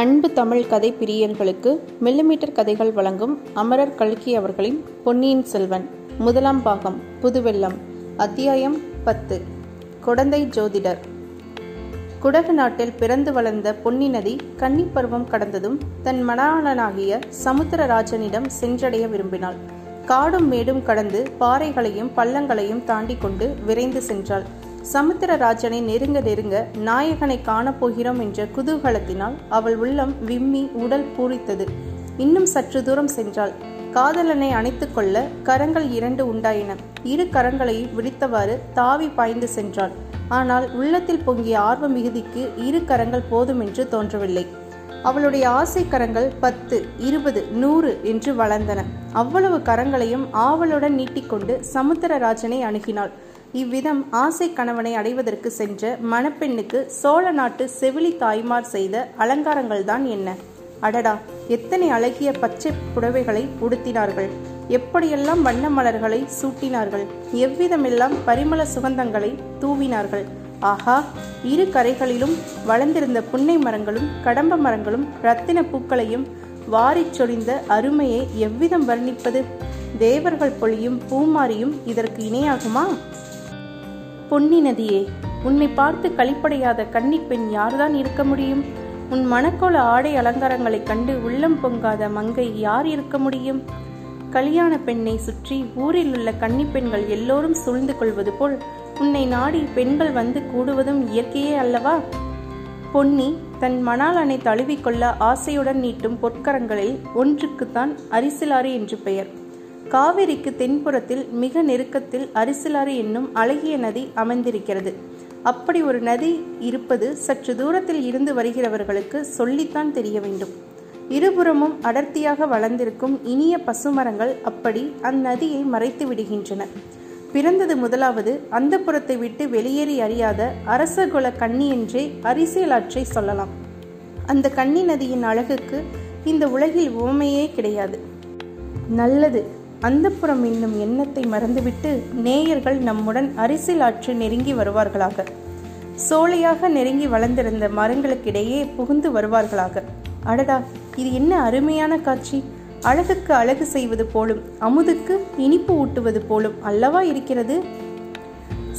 அன்பு தமிழ் கதை பிரியர்களுக்கு மில்லிமீட்டர் கதைகள் வழங்கும் அமரர் கல்கி அவர்களின் பொன்னியின் செல்வன் முதலாம் பாகம் புதுவெல்லம் அத்தியாயம் பத்து குடந்தை ஜோதிடர். குடகு நாட்டில் பிறந்து வளர்ந்த பொன்னி நதி கன்னிப்பருவம் கடந்ததும் தன் மணாளனாகிய சமுத்திரராஜனிடம் சென்றடைய விரும்பினாள். காடும் மேடும் கடந்து பாறைகளையும் பள்ளங்களையும் தாண்டி கொண்டு விரைந்து சென்றாள். சமுத்திரராஜனை நெருங்க நெருங்க நாயகனை காணப்போகிறோம் என்ற குதூகலத்தினால் அவள் உள்ளம் விம்மி உடல் பூரித்தது. இன்னும் சற்று தூரம் சென்றாள். காதலனை அணைத்துக் கொள்ள கரங்கள் இரண்டு உண்டாயின. இரு கரங்களையும் விடுத்தவாறு தாவி பாய்ந்து சென்றாள். ஆனால் உள்ளத்தில் பொங்கிய ஆர்வ மிகுதிக்கு இரு கரங்கள் போதும் என்று தோன்றவில்லை. அவளுடைய ஆசை கரங்கள் பத்து இருபது நூறு என்று வளர்ந்தன. அவ்வளவு கரங்களையும் ஆவலுடன் நீட்டிக்கொண்டு சமுத்திரராஜனை அணுகினாள். இவ்விதம் ஆசை கணவனை அடைவதற்கு சென்ற மணப்பெண்ணுக்கு சோழ நாட்டு செவிலி தாய்மார் செய்த அலங்காரங்கள் தான் என்ன? அடடா எத்தனை அழகிய பச்சை புடவைகளை உடுத்தினார்கள். எப்படியெல்லாம் வண்ண மலர்களை சூட்டினார்கள். எவ்விதமெல்லாம் பரிமள சுகந்தங்களை தூவினார்கள். ஆஹா இரு கரைகளிலும் வளர்ந்திருந்த புன்னை மரங்களும் கடம்ப மரங்களும் இரத்தின பூக்களையும் வாரிச் சொரிந்த அருமையை எவ்விதம் வர்ணிப்பது? தேவர்கள் பொழியும் பூமாரியும் இதற்கு இணையாகுமா? பொன்னி நதியே உன்னை பார்த்து களிப்படையாத கன்னிப்பெண் யார்தான் இருக்க முடியும்? உன் மணக்கோல ஆடை அலங்காரங்களைக் கண்டு உள்ளம் பொங்காத மங்கை யார் இருக்க முடியும்? கல்யாண பெண்ணை சுற்றி ஊரில் உள்ள கன்னிப்பெண்கள் எல்லோரும் சூழ்ந்து கொள்வது போல் உன்னை நாடி பெண்கள் வந்து கூடுவதும் இயற்கையே அல்லவா? பொன்னி தன் மணாலனை தழுவிக்கொள்ள ஆசையுடன் நீட்டும் பொற்கரங்களில் ஒன்றுக்குத்தான் அரிசிலாறு என்று பெயர். காவிரிக்கு தென்புறத்தில் மிக நெருக்கத்தில் அரிசிலாறு என்னும் அழகிய நதி அமைந்திருக்கிறது. அப்படி ஒரு நதி இருப்பது சற்று தூரத்தில் இருந்து வருகிறவர்களுக்கு சொல்லித்தான் தெரிய வேண்டும். இருபுறமும் அடர்த்தியாக வளர்ந்திருக்கும் இனிய பசுமரங்கள் அப்படி அந்நதியை மறைத்து விடுகின்றன. பிறந்தது முதலாவது அந்த புறத்தை விட்டு வெளியேறி அறியாத அரசகுல கன்னி என்றே அரிசியலாற்றை சொல்லலாம். அந்த கன்னி நதியின் அழகுக்கு இந்த உலகில் உவமையே கிடையாது. நல்லது. அந்தப்புறம் என்னும் எண்ணத்தை மறந்துவிட்டு நேயர்கள் நம்முடன் அரிசில் ஆற்று நெருங்கி வருவார்களாக. சோலையாக நெருங்கி வளர்ந்திருந்த மரங்களுக்கிடையே புகுந்து வருவார்களாக. அடடா இது என்ன அருமையான காட்சி! அழகுக்கு அழகு செய்வது போலும் அமுதுக்கு இனிப்பு ஊட்டுவது போலும் அல்லவா இருக்கிறது?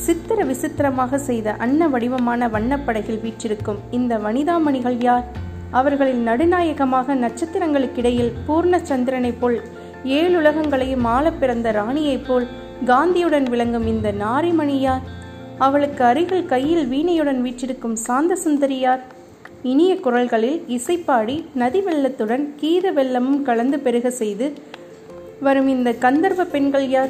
சித்திர விசித்திரமாக செய்த அன்ன வடிவமான வண்ணப்படகில் வீற்றிருக்கும் இந்த வனிதாமணிகள் யார்? அவர்களின் நடுநாயகமாக நட்சத்திரங்களுக்கிடையில் பூர்ண சந்திரனைப் போல் ஏழுலகங்களையும் ஆள பிறந்த ராணியைப் போல் காந்தியுடன் விளங்கும் இந்த நாரிமணியார் அவளுக்கு அருகில் கையில் வீணையுடன் வீற்றிருக்கும் சாந்த சுந்தரியார் இனிய குரல்களில் இசைப்பாடி நதி வெள்ளத்துடன் கீத வெள்ளமும் கலந்து பெருக செய்து வரும் இந்த கந்தர்வ பெண்கள் யார்?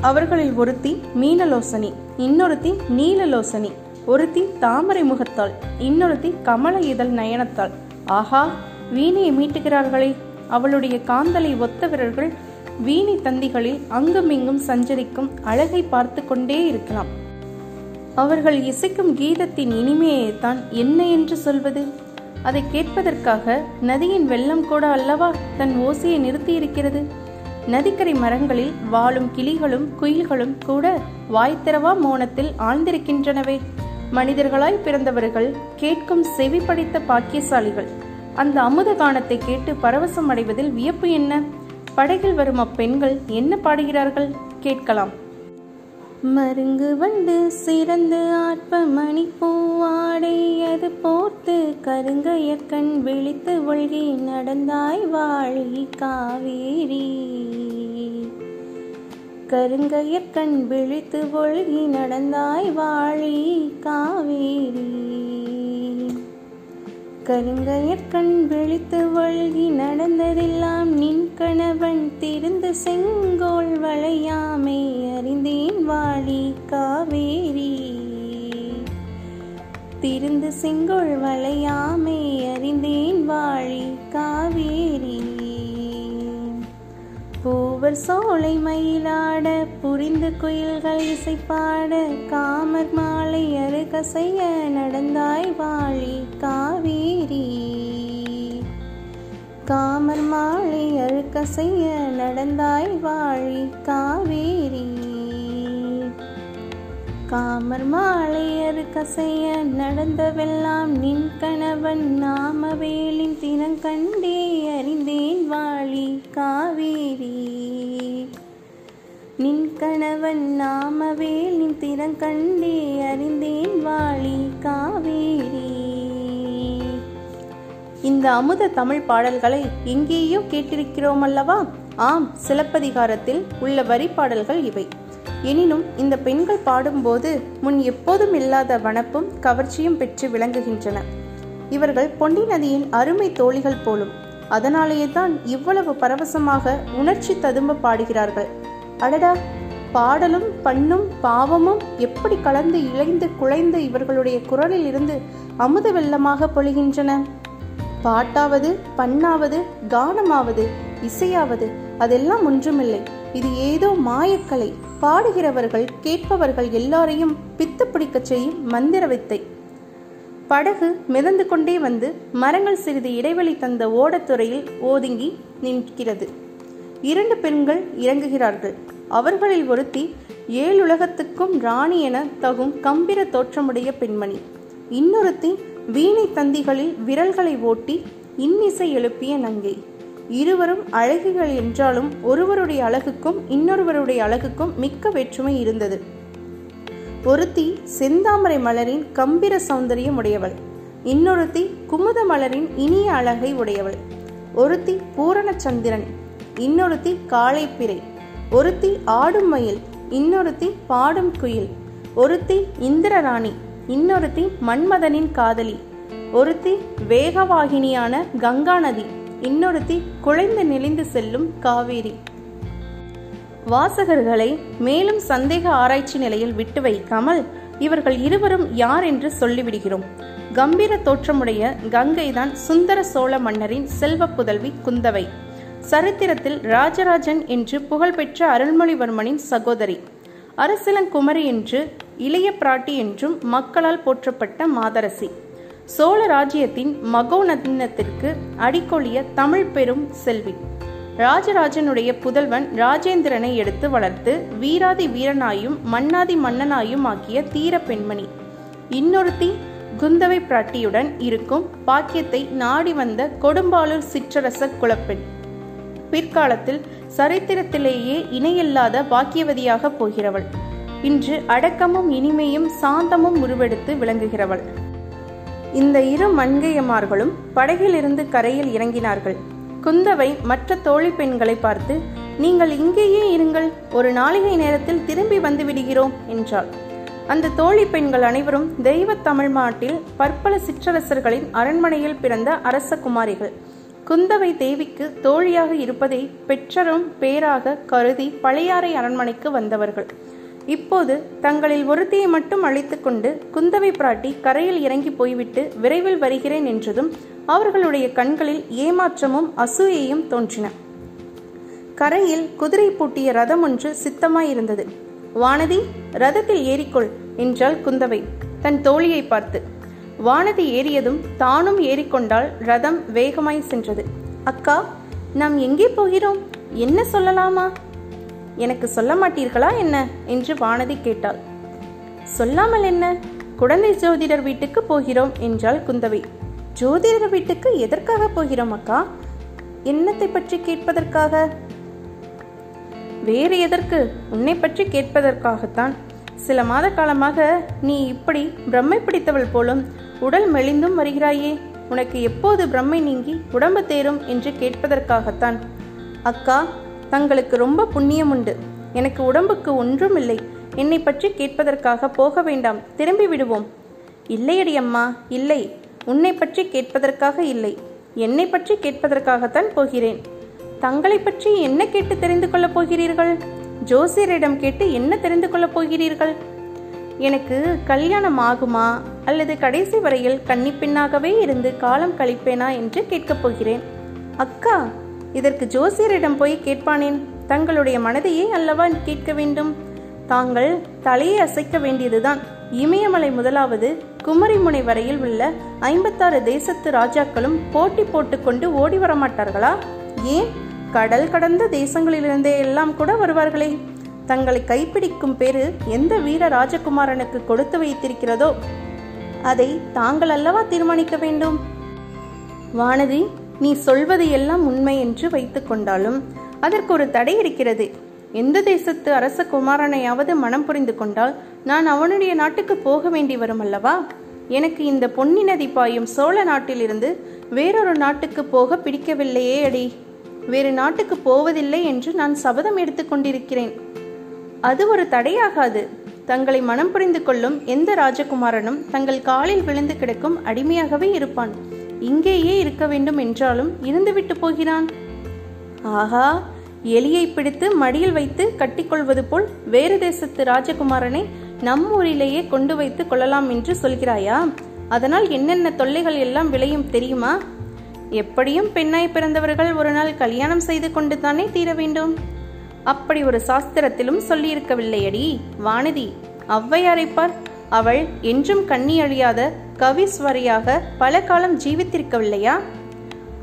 அவர்களில் ஒருத்தி மீனலோசனி இன்னொருத்தி நீலலோசனி ஒருத்தி தாமரை முகத்தாள் இன்னொருத்தி கமல இதழ் நயனத்தாள். ஆஹா வீணையை மீட்டுகிறார்களே. அவளுடைய காந்தலை ஒத்த வீரர்கள் தந்திகளில் அங்குமிங்கும் சஞ்சரிக்கும் அழகை பார்த்து கொண்டே இருக்கலாம். அவர்கள் இசைக்கும் கீதத்தின் இனிமையை தான் என்ன என்று சொல்வது? அதை கேட்பதற்காக நதியின் வெள்ளம் கூட அல்லவா தன் ஓசையை நிறுத்தியிருக்கிறது? நதிக்கரை மரங்களில் வாழும் கிளிகளும் குயில்களும் கூட வாய்த்திரவா மோனத்தில் ஆழ்ந்திருக்கின்றனவே. மனிதர்களாய் பிறந்தவர்கள் கேட்கும் செவி படைத்த பாக்கியசாலிகள். அந்த அமுத கானத்தை கேட்டு பரவசம் அடைவதில் வியப்பு என்ன? படகில் வரும் அப்பெண்கள் என்ன பாடுகிறார்கள்? கேட்கலாம். மருங்கு வந்து சிறந்து ஆற்ப மணி பூவாடை அது போர்த்து கருங்கையக்கண் விழித்து ஒழுகி நடந்தாய் வாழி காவேரி. கருங்கையக்கண் விழித்து ஒழுகி நடந்தாய் வாழி காவேரி. கருங்கையற்கண் விழித்து வழுகி நடந்ததெல்லாம் நின் கணவன் திருந்து செங்கோல் வளையாமை அறிந்தேன் வாழி காவேரி. திருந்து செங்கோல் வளையாமை அறிந்தேன் வாழி காவேரி. பூவர் சோலை மயிலாட புரிந்து குயில்கள் இசைப்பாட காமர் மாலை அருகசைய நடந்தாய் வாழி காவேரி. காமர் மாலை அழுக்கசைய நடந்தாய் வாழி காவேரி. காமர் மாலையர் கசைய நடந்தவெல்லாம் நின் கணவன் நாமவேலின் தினங்கண்டே அறிந்தேன் வாழி காவேரி. நின் கணவன் நாமவேலின் திறங்கண்டே அறிந்தேன் வாழி காவேரி. இந்த அமுத தமிழ் பாடல்களை எங்கேயோ கேட்டிருக்கிறோம் அல்லவா ஆம் சிலப்பதிகாரத்தில் உள்ள வரி பாடல்கள் இவை. எனினும் இந்த பெண்கள் பாடும்போது முன் எப்போதும் இல்லாத வனப்பும் கவர்ச்சியும் பெற்று விளங்குகின்றன. இவர்கள் பொன்னி நதியின் அருமை தோழிகள் போலும். அதனாலேயே தான் இவ்வளவு பரவசமாக உணர்ச்சி ததும்ப பாடுகிறார்கள். அடடா! பாடலும் பண்ணும் பாவமும் எப்படி கலந்து இழைந்து குலைந்து இவர்களுடைய குரலில் இருந்து அமுத வெள்ளமாக பொழிகின்றன? பாட்டாவது பண்ணாவது கானமாவது இசையாவது அதெல்லாம் ஒன்றுமில்லை. இது ஏதோ மாயக்கலை. பாடுகிறவர்கள் கேட்பவர்கள் எல்லாரையும் பித்து பிடிக்கச் செய்யும் மந்திர வித்தை. படகு மிதந்து கொண்டே வந்து மரங்கள் சிறிது இடைவெளி தந்த ஓடத்துறையில் ஓதுங்கி நிற்கிறது. இரண்டு பெண்கள் இறங்குகிறார்கள். அவர்களில் ஒருத்தி ஏழுலகத்துக்கும் ராணி என தகும் கம்பீர தோற்றமுடைய பெண்மணி. இன்னொருத்தி வீணை தந்திகளில் விரல்களை ஓட்டி இன்னிசை எழுப்பிய நங்கை. இருவரும் அழகிகள் என்றாலும் ஒருவருடைய அழகுக்கும் இன்னொருவருடைய அழகுக்கும் மிக்க வேற்றுமை இருந்தது. ஒருத்தி செந்தாமரை மலரின் கம்பீர சௌந்தரியம் உடையவள். இன்னொருத்தி குமுத மலரின் இனிய அழகை உடையவள். ஒருத்தி பூரண சந்திரன் இன்னொருத்தி காளைப்பிறை ஒருத்தி ஆடும் மயில் இன்னொருத்தி பாடும் குயில். ஒருத்தி இந்திரராணி இன்னொருத்தி மன்மதனின் காதலி. ஒருத்தி வேகவாகினியான கங்கா நதி. இன்னொருத்தி குழைந்து நெளிந்து செல்லும் காவேரி. வாசகர்களை மேலும் சந்தேக ஆராய்ச்சி நிலையில் விட்டு வைக்காமல் இவர்கள் இருவரும் யார் என்று சொல்லிவிடுகிறோம். கம்பீர தோற்றமுடைய கங்கைதான் சுந்தர சோழ மன்னரின் செல்வ புதல்வி குந்தவை. சரித்திரத்தில் ராஜராஜன் என்று புகழ்பெற்ற அருள்மொழிவர்மனின் சகோதரி. அரசிலங்குமரி என்று இளைய பிராட்டி என்றும் மக்களால் போற்றப்பட்ட மாதரசி. சோழ ராஜ்யத்தின் மகோநதினத்திற்கு அடிக்கொளிய தமிழ் பெரும் செல்வி. ராஜராஜனுடைய புதல்வன் ராஜேந்திரனை எடுத்து வளர்த்து வீராதி வீரனாயும் மன்னாதி மன்னனாயும் ஆக்கிய தீர பெண்மணி. இன்னொருத்தி குந்தவை பிராட்டியுடன் இருக்கும் பாக்கியத்தை நாடி வந்த கொடும்பாளூர் சிற்றரசர் குலப்பெண். பிற்காலத்தில் சரித்திரத்திலேயே இணையில்லாத பாக்கியவதியாக போகிறவள். இன்று அடக்கமும் இனிமையும் சாந்தமும் உருவெடுத்து விளங்குகிறவள். இந்த இரு மண்கையமார்களும் படகிலிருந்து கரையில் இறங்கினார்கள். குந்தவை மற்ற தோழி பெண்களை பார்த்து நீங்கள் இங்கேயே இருங்கள் ஒரு நாளிகை நேரத்தில் திரும்பி வந்து விடுகிறோம் என்றாள். அந்த தோழி பெண்கள் அனைவரும் தெய்வ தமிழ் நாட்டில் பற்பல சிற்றரசர்களின் அரண்மனையில் பிறந்த அரச குமாரிகள். குந்தவை தேவிக்கு தோழியாக இருப்பதை பெற்றரும் பேராக கருதி பழையாறை அரண்மனைக்கு வந்தவர்கள். இப்போது தங்களில் ஒருத்தியை மட்டும் அழைத்துக்கொண்டு குந்தவை பிராட்டி கரையில் இறங்கி போய்விட்டு விரைவில் வருகிறேன் என்றதும் அவர்களுடைய கண்களில் ஏமாற்றமும் அசூயையும் தோன்றின. கரையில் குதிரை பூட்டிய ரதம் ஒன்று சித்தமாயிருந்தது. வானதி ரதத்தில் ஏறிக்கொள் என்றாள் குந்தவை தன் தோழியை பார்த்து. வானதி ஏறியதும் தானும் ஏறிக்கொண்டால் ரதம் வேகமாய் சென்றது. அக்கா நாம் எங்கே போகிறோம்? என்ன சொல்லலாமா? எனக்கு சொல்ல மாட்டீர்களா என்ன? என்று வானதி கேட்டாள். சொல்லாமல் என்ன? குழந்தை ஜோதிடர் வீட்டுக்கு போகிறோம் என்றாள் குந்தவை. ஜோதிடர் வீட்டுக்கு எதற்காக போகிறோம் அக்கா? என்னத்தை பற்றி கேட்பதற்காக? வேறு எதற்கு? உன்னை பற்றி கேட்பதற்காகத்தான். சில மாத காலமாக நீ இப்படி பிரம்மை பிடித்தவள் போலும் உடல் மெலிந்தும் வருகிறாயே. உனக்கு எப்போது பிரம்மை நீங்கி உடம்பு தேரும் என்று கேட்பதற்காகத்தான். அக்கா தங்களுக்கு ரொம்ப புண்ணியம் உண்டு. எனக்கு உடம்புக்கு ஒன்றும் இல்லை. என்னை பற்றி கேட்பதற்காக போக வேண்டாம். திரும்பி விடுவோம். இல்லையடி அம்மா இல்லை. உன்னை பற்றி கேட்பதற்காக இல்லை. என்னை பற்றி கேட்பதற்காகத்தான் போகிறேன். தங்களை பற்றி என்ன கேட்டு தெரிந்து கொள்ளப் போகிறீர்கள்? ஜோசியரிடம் கேட்டு என்ன தெரிந்து கொள்ளப் போகிறீர்கள்? எனக்கு கல்யாணம் ஆகுமா? அல்லது கடைசி வரையில் கன்னிப்பெண்ணாகவே இருந்து காலம் கழிப்பேனா என்று கேட்கப் போகிறேன். அக்கா இதற்கு ஜோசியரிடம் போய் கேட்பானேன் தங்களுடைய மனதையே அல்லவா கேட்க வேண்டும்? தாங்கள் தலையை அசைக்க வேண்டியதுதான். இமயமலை முதலாவது குமரிமுனை வரையில் உள்ள ஐம்பத்தாறு தேசத்து ராஜாக்களும் போட்டி போட்டுக்கொண்டு ஓடி வரமாட்டார்களா ஏன்? கடல் கடந்த தேசங்களிலிருந்தே எல்லாம் கூட வருவார்களே. தங்களை கைப்பிடிக்கும் பேரு எந்த வீர ராஜகுமாரனுக்கு கொடுத்து வைத்திருக்கிறதோ? அதை தாங்கள் அல்லவா தீர்மானிக்க வேண்டும்? வானதி நீ சொல்வது எல்லாம் உண்மை என்று வைத்துக்கொண்டாலும் அதற்கு ஒரு தடை இருக்கிறது. எந்த தேசத்து அரச குமாரனையாவது மனம் புரிந்து கொண்டால் நான் அவனுடைய நாட்டுக்கு போக வேண்டி வரும் அல்லவா? எனக்கு இந்த பொன்னி நதி பாயும் சோழ நாட்டிலிருந்து வேறொரு நாட்டுக்கு போக பிடிக்கவில்லையே அடி. வேறு நாட்டுக்கு போவதில்லை என்று நான் சபதம் எடுத்துக்கொண்டிருக்கிறேன் அது ஒரு தடையாகாது. தங்களை மனம் புரிந்து கொள்ளும் எந்த ராஜகுமாரனும் தங்கள் காலில் விழுந்து கிடக்கும் அடிமையாகவே இருப்பான். இங்கேயே இருக்க வேண்டும் என்றாலும் இருந்துவிட்டு போகிறான். ஆஹா எலியை பிடித்து மடியில் வைத்து கட்டிக்கொள்வது போல் வேறு தேசத்து ராஜகுமாரனை நம் ஊரிலேயே கொண்டு வைத்து கொள்ளலாம் என்று சொல்கிறாயா? அதனால் என்னென்ன தொல்லைகள் எல்லாம் விளையும் தெரியுமா? எப்படியும் பெண்ணாய் பிறந்தவர்கள் ஒரு நாள் கல்யாணம் செய்து கொண்டு தானே தீர வேண்டும். அப்படி ஒரு சாஸ்திரத்திலும் சொல்லியிருக்கவில்லையடி. வானதி ஔவையாரை பார் அவள் என்றும் கண்ணி அழியாத கவிஸ்வரியாக பல காலம் ஜீவித்திருக்கவில்லையா?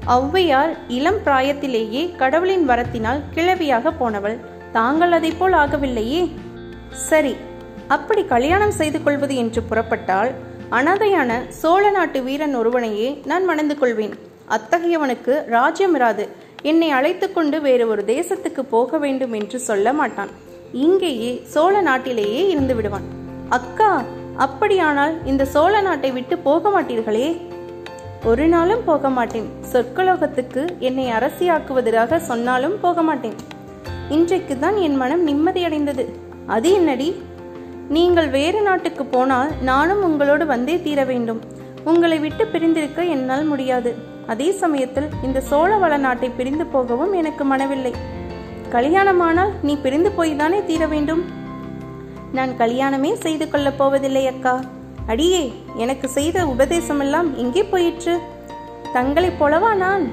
ஔவையார் இளம் பிராயத்திலேயே கடவுளின் வரத்தினால் கிழவியாக போனவள். தாங்கள் அதை போல் ஆகவில்லையே? சரி அப்படி கல்யாணம் செய்து கொள்வது என்று புறப்பட்டால் அனாதையான சோழ நாட்டு வீரன் ஒருவனையே நான் மணந்து கொள்வேன். அத்தகையவனுக்கு ராஜ்யம் இராது. என்னை அழைத்து கொண்டு வேறு ஒரு தேசத்துக்கு போக வேண்டும் என்று சொல்ல மாட்டான். இங்கேயே சோழ நாட்டிலேயே இருந்து விடுவான். அக்கா அப்படியானால் இந்த சோழ நாட்டை விட்டு போக மாட்டீர்களே? ஒரு நாளும் போக மாட்டேன். சொற்கலோகத்துக்கு என்னை அரசியாக்குவதாக சொன்னாலும் போக மாட்டேன். இன்றைக்கு தான் என் மனம் நிம்மதியடைந்தது. அது என்னடி? நீங்கள் வேறு நாட்டுக்கு போனால் நானும் உங்களோடு வந்தே தீர வேண்டும். உங்களை விட்டு பிரிந்திருக்க என்னால் முடியாது. அதே சமயத்தில் இந்த சோழ வள நாட்டை பிரிந்து போகவும் எனக்கு மனவில்லை. கல்யாணமானால் நீ பிரிந்து போய்தானே தீர வேண்டும்? நான் கல்யாணமே செய்து கொள்ளப் போவதில்லை அக்கா. அடியே எனக்கு செய்த உபதேசமெல்லாம் எங்கே போயிற்று. தங்களைப் போலவா நான்?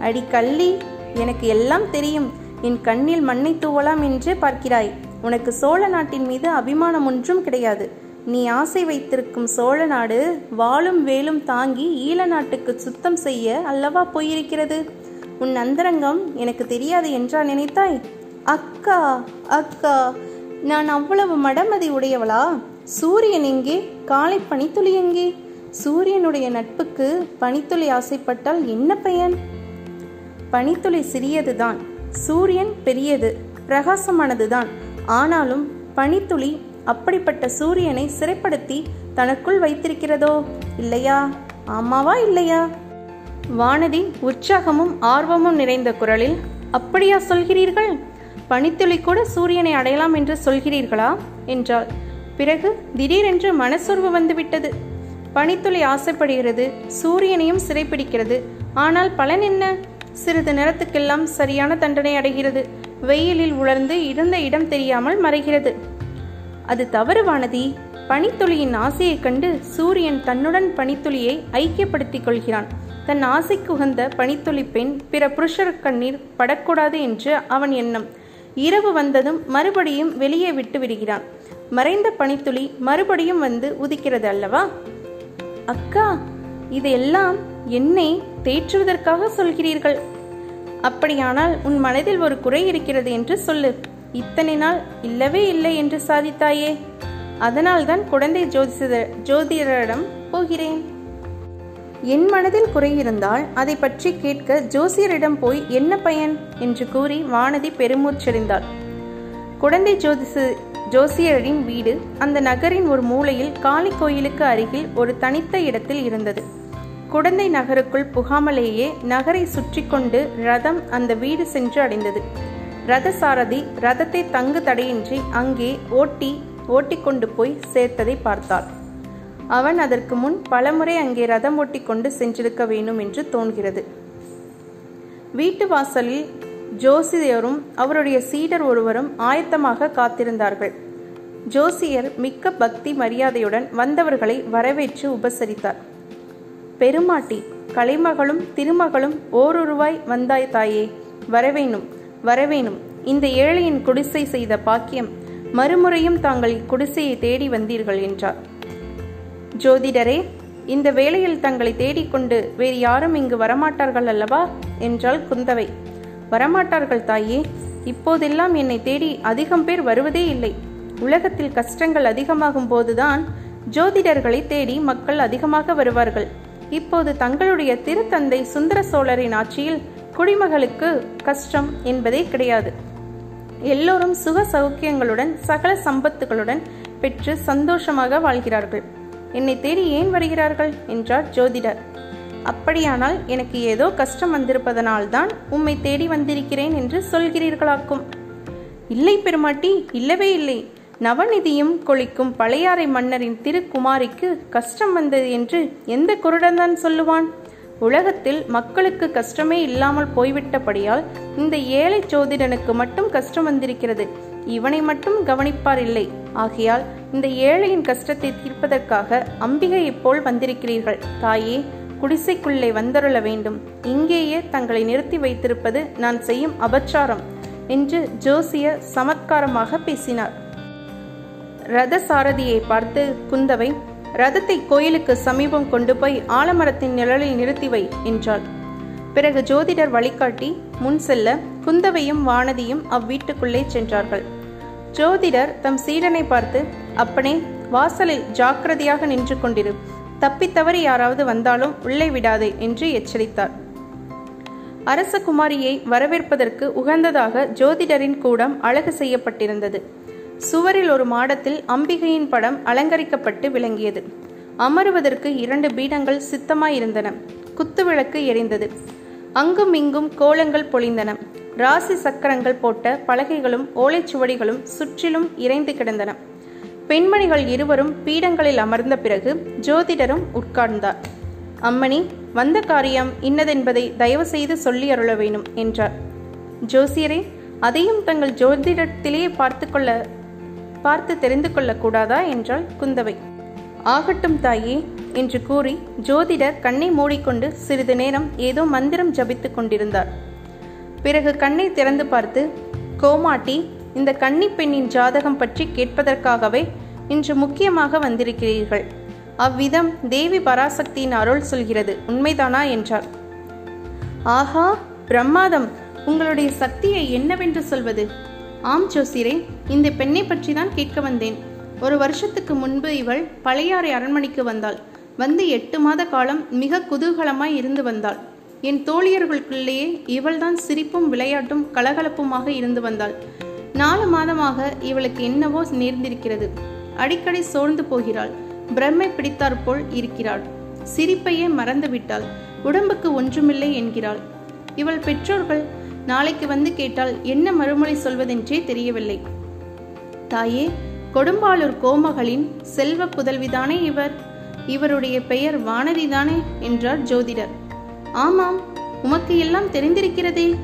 அடி கள்ளி எனக்கு எல்லாம் தெரியும். என் கண்ணில் மண்ணை தூவலாம் என்றே பார்க்கிறாய். உனக்கு சோழ நாட்டின் மீது அபிமானம் ஒன்றும் கிடையாது. நீ ஆசை வைத்திருக்கும் சோழ நாடு வாளும் வேலும் தாங்கி ஈழ நாட்டுக்கு சுத்தம் செய்ய அல்லவா போயிருக்கிறது? உன் அந்தரங்கம் எனக்கு தெரியாது என்றா நினைத்தாய்? அக்கா அக்கா நான் அவ்வளவு மடமதி உடையவளா? சூரியன் எங்கே? காலை பனித்துளி எங்கே? சூரியனுடைய நட்புக்கு பனித்துளி ஆசைப்பட்டால் என்ன பயன்? பனித்துளி சிறியதுதான். சூரியன் பெரியது பிரகாசமானதுதான். ஆனாலும் பனித்துளி அப்படிப்பட்ட சூரியனை சிறைப்படுத்தி தனக்குள் வைத்திருக்கிறதோ இல்லையா? ஆமாவா இல்லையா? வானதி உற்சாகமும் ஆர்வமும் நிறைந்த குரலில் அப்படியா சொல்கிறீர்கள்? பனித்துளி கூட சூரியனை அடையலாம் என்று சொல்கிறீர்களா? என்றாள். பிறகு திடீரென்று மனசோர்வு வந்துவிட்டது. பனித்துளி ஆசைப்படுகிறது சூரியனையும் சிறைப்பிடிக்கிறது. ஆனால் பலன் என்ன? சிறிது நேரத்துக்கெல்லாம் சரியான தண்டனை அடைகிறது. வெயிலில் உலர்ந்து இருந்த இடம் தெரியாமல் மறைகிறது. அது தவறுவானதி பனித்துளியின் ஆசையைக் கண்டு சூரியன் தன்னுடன் பனித்துளியை ஐக்கியப்படுத்திக் கொள்கிறான். தன் ஆசைக்கு உகந்த பனித்துளி பெண் பிற புருஷர் கண்ணீர் படக்கூடாது என்று அவன் எண்ணம். இரவு வந்ததும் மறுபடியும் வெளியே விட்டு விடுகிறான். மறைந்த பனித்துளி மறுபடியும் வந்து உதிக்கிறது அல்லவா? அக்கா இதெல்லாம் என்னை தேற்றுவதற்காக சொல்கிறீர்கள். அப்படியானால் உன் மனதில் ஒரு குறை இருக்கிறது என்று சொல்லு. இத்தனை நாள் இல்லவே இல்லை என்று சாதித்தாயே. அதனால்தான் குழந்தை ஜோதிட ஜோதிடரிடம் போகிறேன். என் மனதில் குறையிருந்தால் அதை பற்றி கேட்க ஜோசியரிடம் போய் என்ன பயன்? என்று கூறி வானதி பெருமூச்செறிந்தாள். குழந்தை ஜோதிசு ஜோசியரின் வீடு அந்த நகரின் ஒரு மூலையில் காளி கோயிலுக்கு அருகில் ஒரு தனித்த இடத்தில் இருந்தது. குடந்தை நகருக்குள் புகாமலேயே நகரை சுற்றி கொண்டு ரதம் அந்த வீடு சென்று அடைந்தது. ரதசாரதி ரதத்தை தங்கு தடையின்றி அங்கே ஓட்டி ஓட்டிக்கொண்டு போய் சேர்த்ததை பார்த்தாள். அவன் அதற்கு முன் பலமுறை அங்கே ரதம் ஓட்டிக்கொண்டு சென்றிருக்க வேண்டும் என்று தோன்கிறது. வீட்டு வாசலில் ஜோசியரும் அவருடைய சீடர் ஒருவரும் ஆயத்தமாக காத்திருந்தார்கள். ஜோசியர் மிக்க பக்தி மரியாதையுடன் வந்தவர்களை வரவேற்று உபசரித்தார். பெருமாட்டி கலைமகளும் திருமகளும் ஓருருவாய் வந்தாய் தாயே வரவேணும் வரவேணும். இந்த ஏழையின் குடிசை செய்த பாக்கியம் மறுமுறையும் தாங்கள் இக்குடிசையை தேடி வந்தீர்கள் என்றார். ஜோதிடரே இந்த வேளையில் தங்களை தேடிக்கொண்டு வேறு யாரும் இங்கு வரமாட்டார்கள் அல்லவா? என்றாள் குந்தவை. வரமாட்டார்கள் தாயே இப்போதெல்லாம் என்னை தேடி அதிகம் பேர் வருவதே இல்லை. உலகத்தில் கஷ்டங்கள் அதிகமாகும் போதுதான் ஜோதிடர்களை தேடி மக்கள் அதிகமாக வருவார்கள். இப்போது தங்களுடைய திருத்தந்தை சுந்தர சோழரின் ஆட்சியில் குடிமகளுக்கு கஷ்டம் என்பதே கிடையாது. எல்லோரும் சுக சௌக்கியங்களுடன் சகல சம்பத்துகளுடன் பெற்று சந்தோஷமாக வாழ்கிறார்கள். என்னை தேடி ஏன் வருகிறார்கள்? என்றார் ஜோதிடர். அப்படியானால் எனக்கு ஏதோ கஷ்டம் வந்திருப்பதனால்தான் உம்மை தேடி வந்திருக்கிறேன் என்று சொல்கிறீர்களாக்கும். இல்லை பெருமாட்டி இல்லவே இல்லை. நவநிதியும் கொளிக்கும் பழையாறை மன்னரின் திருக்குமாரிக்கு கஷ்டம் வந்தது என்று எந்த குருடன்தான் சொல்லுவான்? உலகத்தில் மக்களுக்கு கஷ்டமே இல்லாமல் போய்விட்டபடியால் இந்த ஏழை ஜோதிடனுக்கு மட்டும் கஷ்டம் வந்திருக்கிறது. இவனை மட்டும் கவனிப்பார் இல்லை. ஆகையால் இந்த ஏழையின் கஷ்டத்தை தீர்ப்பதற்காக அம்பிகையைப் போல் வந்திருக்கிறீர்கள். தாயே குடிசைக்குள்ளே வந்தருள வேண்டும். இங்கேயே தங்களை நிறுத்தி வைத்திருப்பது நான் செய்யும் அபச்சாரம் என்று ஜோசிய சமத்காரமாக பேசினார். ரத சாரதியை பார்த்து குந்தவை ரதத்தை கோயிலுக்கு சமீபம் கொண்டு போய் ஆலமரத்தின் நிழலில் நிறுத்தி வை என்றாள். பிறகு ஜோதிடர் வழிகாட்டி முன் செல்ல குந்தவையும் வானதியும் அவ்வீட்டுக்குள்ளே சென்றார்கள். ஜோதிடர் தம் சீடனை பார்த்து அப்பனே வாசலில் ஜாக்கிரதையாக நின்று கொண்டிரு. தப்பித்தவறி யாராவது வந்தாலும் உள்ளே விடாதே என்று எச்சரித்தார். அரச குமாரியை வரவேற்பதற்கு உகந்ததாக ஜோதிடரின் கூடம் அழகு செய்யப்பட்டிருந்தது. சுவரில் ஒரு மாடத்தில் அம்பிகையின் படம் அலங்கரிக்கப்பட்டு விளங்கியது. அமருவதற்கு இரண்டு பீடங்கள் சித்தமாயிருந்தன. குத்துவிளக்கு எரிந்தது. அங்கும் இங்கும் கோலங்கள் பொழிந்தன. ராசி சக்கரங்கள் போட்ட பலகைகளும் ஓலைச்சுவடிகளும் சுற்றிலும் இறைந்து கிடந்தன. பெண்மணிகள் இருவரும் பீடங்களில் அமர்ந்த பிறகு ஜோதிடரும் உட்கார்ந்தார். அம்மணி வந்த காரியம் இன்னதென்பதை தயவு செய்து சொல்லி அருள வேணும் என்றார். ஜோசியரே அதையும் தங்கள் ஜோதிடத்திலேயே பார்த்து கொள்ள பார்த்து தெரிந்து கொள்ளக்கூடாதா? என்றாள் குந்தவை. ஆகட்டும் தாயே என்று கூறி ஜோதிடர் கண்ணை மூடிக்கொண்டு சிறிது நேரம் ஏதோ மந்திரம் ஜபித்துக் கொண்டிருந்தார். பிறகு கண்ணை திறந்து பார்த்து கோமாட்டி இந்த கன்னி பெண்ணின் ஜாதகம் பற்றி கேட்பதற்காகவே இன்று முக்கியமாக வந்திருக்கிறீர்கள். அவ்விதம் தேவி பராசக்தியின் அருள் சொல்கிறது. உண்மைதானா? என்றார். ஆஹா பிரம்மாதம் உங்களுடைய சக்தியை என்னவென்று சொல்வது? ஆம் ஜோசிரே இந்த பெண்ணை பற்றி தான் கேட்க வந்தேன். ஒரு வருஷத்துக்கு முன்பு இவள் பழையாறை அரண்மனைக்கு வந்தாள். வந்து எட்டு மாத காலம் மிக குதூகலமாய் இருந்து வந்தாள். என் தோழியர்களுக்குள்ளேயே இவள்தான் சிரிப்பும் விளையாட்டும் கலகலப்புமாக இருந்து வந்தாள். நாலு மாதமாக இவளுக்கு என்னவோ நேர்ந்திருக்கிறது. அடிக்கடி சோர்ந்து போகிறாள். பிரம்மை பிடித்தாற்போல் இருக்கிறாள். சிரிப்பையே மறந்து விட்டாள் உடம்புக்கு ஒன்றுமில்லை என்கிறாள். இவள் பெற்றோர்கள் நாளைக்கு வந்து கேட்டால் என்ன மறுமொழி சொல்வதென்றே தெரியவில்லை. தாயே கொடும்பாளூர் கோமகளின் செல்வ புதல்விதானே இவர்? இவருடைய பெயர் வானதிதானே? என்றார் ஜோதிடர். ஆமாம் உமக்கு எல்லாம் தெரிந்திருக்கிறதே.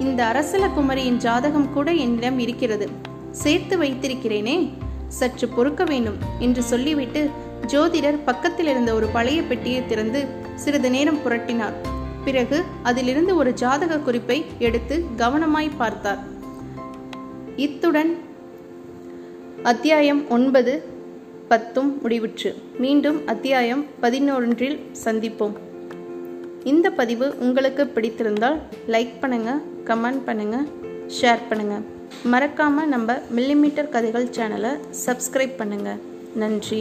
இந்த அரசல குமரியின் ஜாதகம் கூட என்னிடம் இருக்கிறது. சேர்த்து வைத்திருக்கிறேனே சற்று பொறுக்க வேண்டும் என்று சொல்லிவிட்டு ஜோதிடர் பக்கத்தில் இருந்த ஒரு பழைய பெட்டியை திறந்து சிறிது நேரம் புரட்டினார். பிறகு அதிலிருந்து ஒரு ஜாதக குறிப்பை எடுத்து கவனமாய் பார்த்தார். இத்துடன் அத்தியாயம் ஒன்பது பத்தும் முடிவுற்று. மீண்டும் அத்தியாயம் பதினொன்றில் சந்திப்போம். இந்த பதிவு உங்களுக்கு பிடித்திருந்தால் லைக் பண்ணுங்கள் கமெண்ட் பண்ணுங்கள் ஷேர் பண்ணுங்கள் மறக்காமல் நம்ம மில்லிமீட்டர் கதைகள் சேனலை சப்ஸ்கிரைப் பண்ணுங்கள் நன்றி.